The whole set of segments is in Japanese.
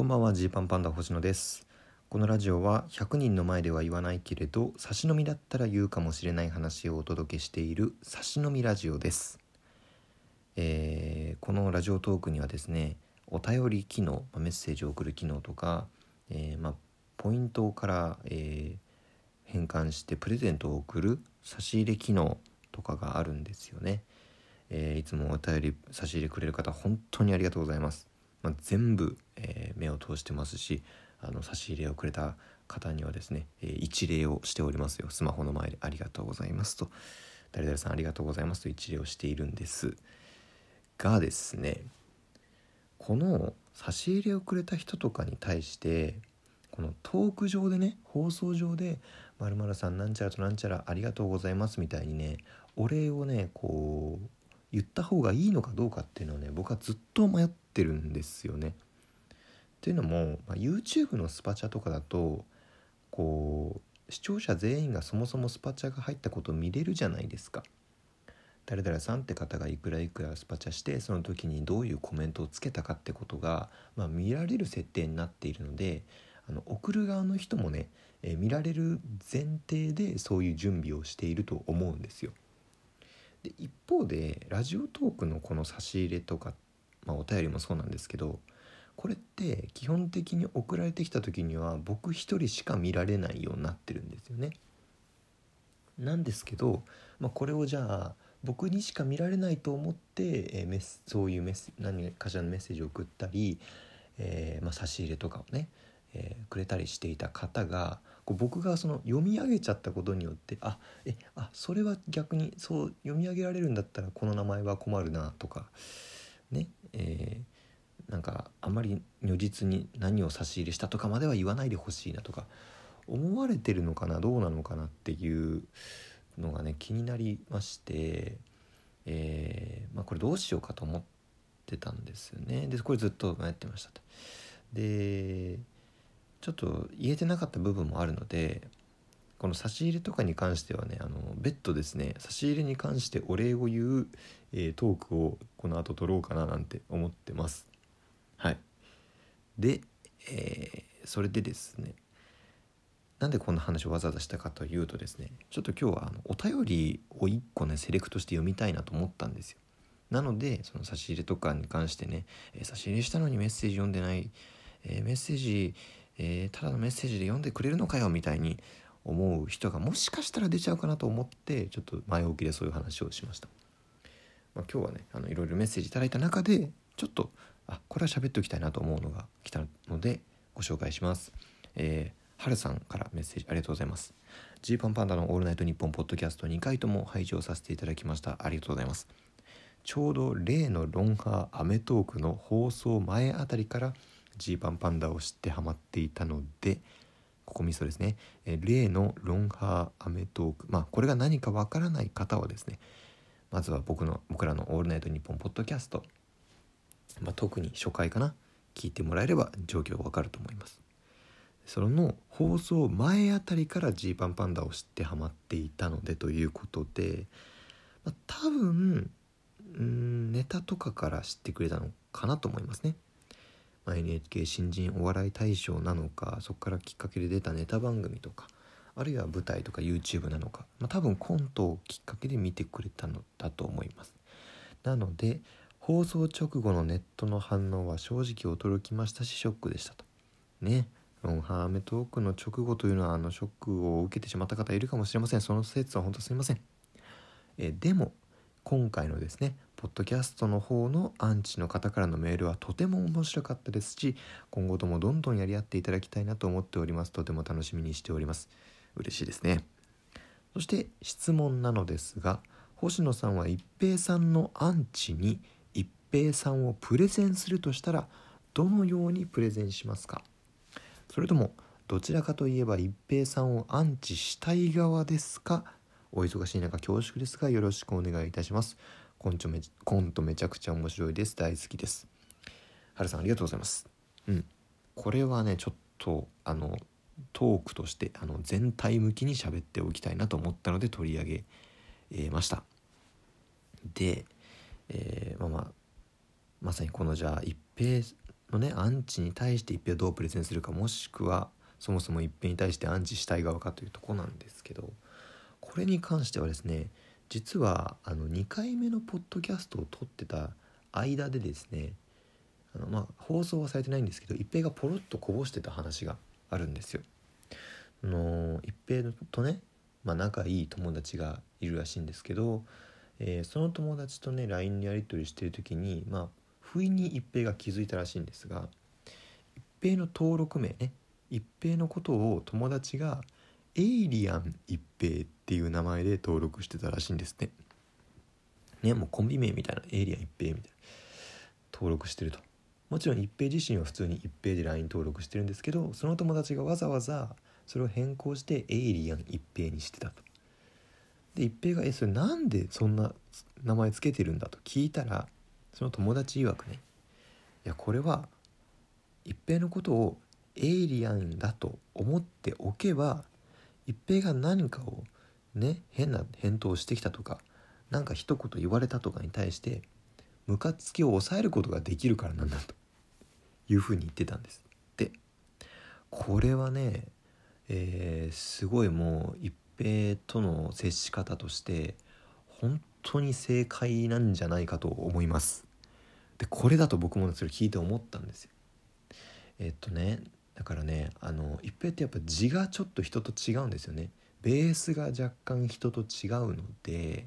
こんばんはジーパンパンダ星野です。このラジオは100人の前では言わないけれど差し飲みだったら言うかもしれない話をお届けしている差し飲みラジオです、えーこのラジオトークにはですねお便り機能まメッセージを送る機能とか、えーまあ、ポイントから、えー変換してプレゼントを送る差し入れ機能とかがあるんですよね、えいつもお便り差し入れくれる方本当にありがとうございます、まあ、全部、えー目を通してますしあの差し入れをくれた方にはですね、えー一礼をしておりますよ。スマホの前でありがとうございますと。誰々さんありがとうございますと一礼をしているんです。がですねこの差し入れをくれた人とかに対してこのトーク上でね放送上で「まるさんなんちゃらとなんちゃらありがとうございます」みたいにねお礼をねこう言った方がいいのかどうかっていうのはね僕はずっと迷ってるんですよね。っていうのも、まあ、YouTube のスパチャとかだとこう視聴者全員がそもそもスパチャが入ったことを見れるじゃないですか。誰々さんって方がいくらいくらスパチャしてその時にどういうコメントをつけたかってことが、まあ、見られる設定になっているのであの送る側の人もね、えー見られる前提でそういう準備をしていると思うんですよ。で一方でラジオトークのこの差し入れとか、まあ、お便りもそうなんですけどこれって基本的に送られてきた時には僕一人しか見られないようになってるんですよね。なんですけど、まあ、これをじゃあ僕にしか見られないと思って、えーメスそういうメス何かしらのメッセージを送ったり、えーまあ、差し入れとかをね、えーくれたりしていた方がこう僕がその読み上げちゃったことによってあえあそれは逆にそう読み上げられるんだったらこの名前は困るなとかねえーなんかあまり如実に何を差し入れしたとかまでは言わないでほしいなとか思われてるのかなどうなのかなっていうのがね気になりまして、えーまあ、これどうしようかと思ってたんですよねでこれずっと迷ってましたと。でちょっと言えてなかった部分もあるのでこの差し入れとかに関してはねあの別途ですね差し入れに関してお礼を言う、えートークをこの後撮ろうかななんて思ってます。はい、で、えーそれでですねなんでこんな話をわざわざしたかというとですねちょっと今日はあのお便りを1個ねセレクトして読みたいなと思ったんですよなのでその差し入れとかに関してね、えー差し入れしたのにメッセージ読んでない、えーメッセージ、えーただのメッセージで読んでくれるのかよみたいに思う人がもしかしたら出ちゃうかなと思ってちょっと前置きでそういう話をしました、まあ、今日はねあのいろいろメッセージいただいた中でちょっとあこれは喋っておきたいなと思うのが来たのでご紹介します。えー、はるさんからメッセージありがとうございます。ジーパンパンダのオールナイトニッポンポッドキャスト2回とも拝聴させていただきました。ありがとうございます。ちょうど例のロンハーアメトークの放送前あたりからジーパンパンダを知ってハマっていたので、ここミソですね。え例のロンハーアメトーク。まあこれが何かわからない方はですね、まずは僕の僕らのオールナイトニッポンポッドキャストまあ、特に初回かな聞いてもらえれば状況わかると思いますその放送前あたりからジーパンパンダを知ってハマっていたのでということで、まあ、多分んネタとかから知ってくれたのかなと思いますね、NHK 新人お笑い大賞なのかそこからきっかけで出たネタ番組とかあるいは舞台とか YouTube なのか、まあ、多分コントをきっかけで見てくれたのだと思います。なので放送直後のネットの反応は正直驚きましたしショックでしたと。ね。ロンハーメトークの直後というのはあのショックを受けてしまった方いるかもしれません。その説は本当すみません。えでも今回のですねポッドキャストの方のアンチの方からのメールはとても面白かったですし今後ともどんどんやり合っていただきたいなと思っておりますとても楽しみにしております。嬉しいですね。そして質問なのですが星野さんは一平さんのアンチに一平さんをプレゼンするとしたらどのようにプレゼンしますか？それともどちらかといえば一平さんをアンチしたい側ですか？お忙しい中恐縮ですがよろしくお願いいたします。コンチョめコントめちゃくちゃ面白いです。大好きです。はるさんありがとうございます。うん。これはねちょっとあのトークとしてあの全体向きに喋っておきたいなと思ったので取り上げ、えーました。で、えーまあまあまさにこのじゃあ一平のねアンチに対して一平をどうプレゼンするかもしくはそもそも一平に対してアンチしたい側かというとこなんですけどこれに関してはですね実はあの2回目のポッドキャストを撮ってた間でですねあの、まあ、放送はされてないんですけど一平がポロッとこぼしてた話があるんですよ。あの一平とね、まあ、仲いい友達がいるらしいんですけど、えー、その友達とね LINE でやり取りしてる時にまあ不意に一平が気づいたらしいんですが一平の登録名ね一平のことを友達がエイリアン一平ってていう名前で登録してたらしいんですね。ねもうコンビ名みたいなエイリアン一平みたいな登録してると。もちろん一平自身は普通に一平で LINE 登録してるんですけどその友達がわざわざそれを変更してエイリアン一平にしてたと。で一平が「えそれなんでそんな名前つけてるんだ?」と聞いたらその友達曰くねいやこれは一平のことをエイリアンだと思っておけば一平が何かをね変な返答してきたとか何か一言言われたとかに対してムカつきを抑えることができるからなんだというふうに言ってたんです。でこれはねえー、すごいもう一平との接し方として本当に正解なんじゃないかと思います。でこれだと僕もそれ聞いて思ったんですよ。え、っとねだからねあの一平ってやっぱ字がちょっと人と違うんですよね。ベースが若干人と違うので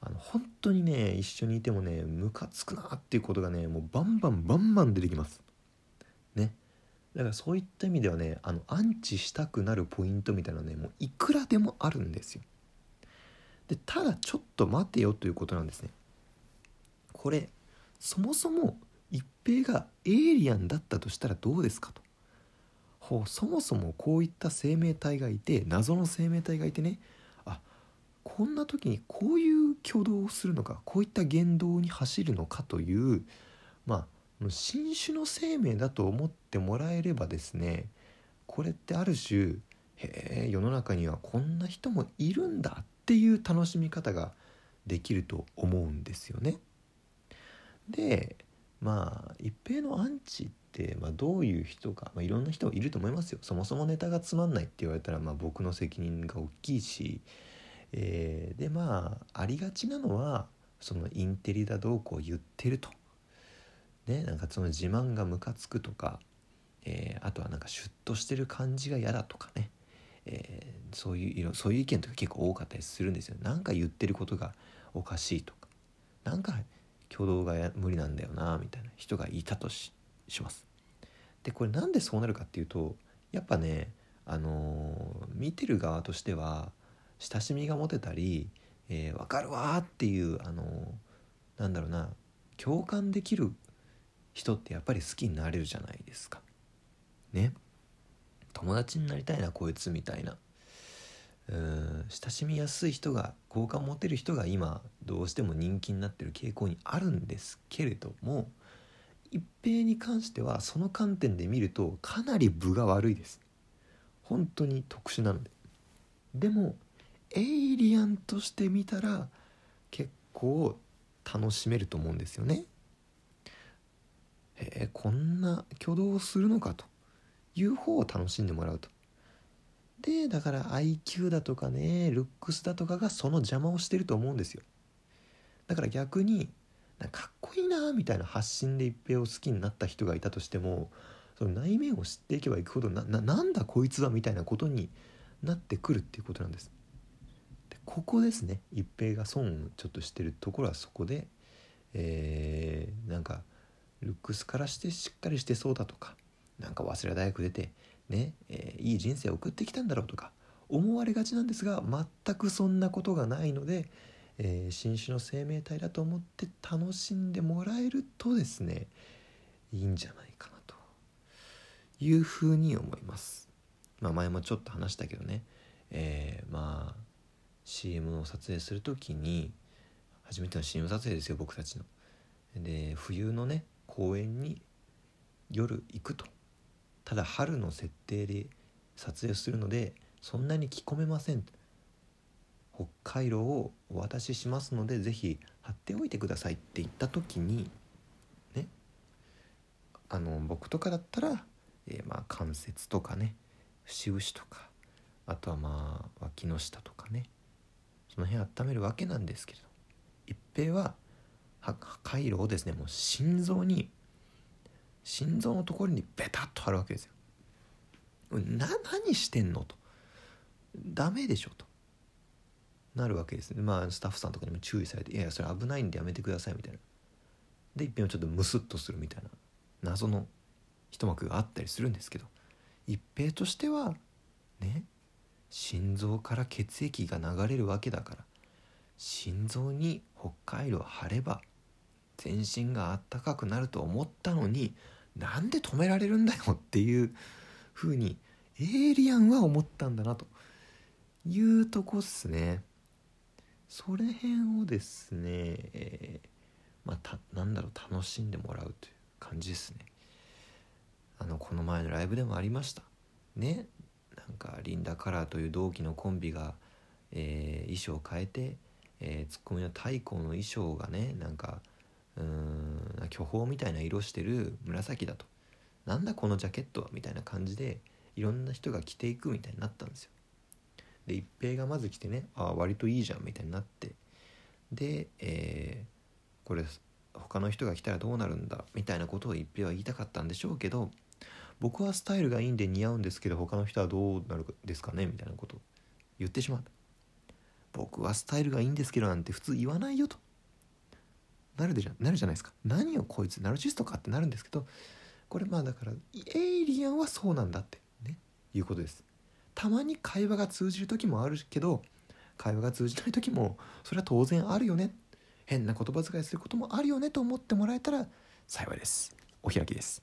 あの本当にね一緒にいてもねムカつくなっていうことがねもうバンバンバンバン出てきますねだからそういった意味ではねあのアンチしたくなるポイントみたいなねもういくらでもあるんですよ。でただちょっと待てよということなんですね。これそもそも一平がエイリアンだったとしたらどうですかと。ほうそもそもこういった生命体がいて謎の生命体がいてねあこんな時にこういう挙動をするのかこういった言動に走るのかというまあ新種の生命だと思ってもらえればですねこれってある種へえ世の中にはこんな人もいるんだっていう楽しみ方ができると思うんですよね。でまあ一平のアンチ、まあ、どういう人か、まあ、いろんな人いると思いますよ。そもそもネタがつまんないって言われたら、まあ、僕の責任が大きいし、えー、でまあありがちなのはそのインテリだどうこう言ってると。ねなんかその自慢がムカつくとか、えー、あとはなんかシュッとしてる感じが嫌だとかね、えー、そういうそういう意見とか結構多かったりするんですよなんか言ってることがおかしいとかなんか挙動が無理なんだよなみたいな人がいたとします。でこれなんでそうなるかっていうとやっぱねあのー、見てる側としては親しみが持てたり、えー、分かるわっていうあのー、なんだろうな共感できる人ってやっぱり好きになれるじゃないですか。ね。友達になりたいなこいつみたいな。うん親しみやすい人が好感持てる人が今どうしても人気になってる傾向にあるんですけれども一平に関してはその観点で見るとかなり分が悪いです本当に特殊なのででもエイリアンとして見たら結構楽しめると思うんですよねへえ、こんな挙動をするのかという方を楽しんでもらうと。でだから IQ だとかねルックスだとかがその邪魔をしてると思うんですよ。だから逆にかっこいいなみたいな発信で一平を好きになった人がいたとしてもその内面を知っていけばいくほどななんだこいつはみたいなことになってくるっていうことなんです。でここですね一平が損をちょっとしてるところはそこで、えー、なんかルックスからしてしっかりしてそうだとかなんか早稲田大学出てね、えー、いい人生を送ってきたんだろうとか思われがちなんですが全くそんなことがないので、えー、新種の生命体だと思って楽しんでもらえるとですねいいんじゃないかなというふうに思います。まあ、前もちょっと話したけどね、えー、まあ CM を撮影する時に初めての CM 撮影ですよ僕たちの。で冬のね公園に夜行くとただ春の設定で撮影するのでそんなに着込めません北海道をお渡ししますので是非貼っておいてくださいって言った時にねあの僕とかだったら、えーまあ関節とかね節々とかあとはまあ脇の下とかねその辺温めるわけなんですけれど一平はは回路をですねもう心臓に心臓のところにベタッと貼るわけですよ。な何してんの？とダメでしょと。なるわけですね。まあスタッフさんとかにも注意されて「いやいやそれ危ないんでやめてください」みたいな。で一遍はちょっとムスッとするみたいな謎の一幕があったりするんですけど一平としてはね心臓から血液が流れるわけだから心臓に北海道を貼れば全身があったかくなると思ったのになんで止められるんだよっていう風にエイリアンは思ったんだなと。いうとこっすね。それ辺をですね、えー、まあたなんだろう楽しんでもらうという感じですね。あのこの前のライブでもありました。ね。なんかリンダカラーという同期のコンビが、えー、衣装を変えて、えー、ツッコミの太鼓の衣装がねなんかうーん巨峰みたいな色してる紫だと。なんだこのジャケットはみたいな感じでいろんな人が着ていくみたいになったんですよ。で一平がまず来てねああ割といいじゃんみたいになって。で、えー、これ他の人が来たらどうなるんだみたいなことを一平は言いたかったんでしょうけど僕はスタイルがいいんで似合うんですけど他の人はどうなるですかねみたいなことを言ってしまった。僕はスタイルがいいんですけどなんて普通言わないよと。なるでじゃなるじゃないですか。何をこいつナルシストかってなるんですけどこれまあだからエイリアンはそうなんだってねいうことです。たまに会話が通じる時もあるけど会話が通じない時もそれは当然あるよね。変な言葉遣いすることもあるよねと思ってもらえたら幸いです。お開きです。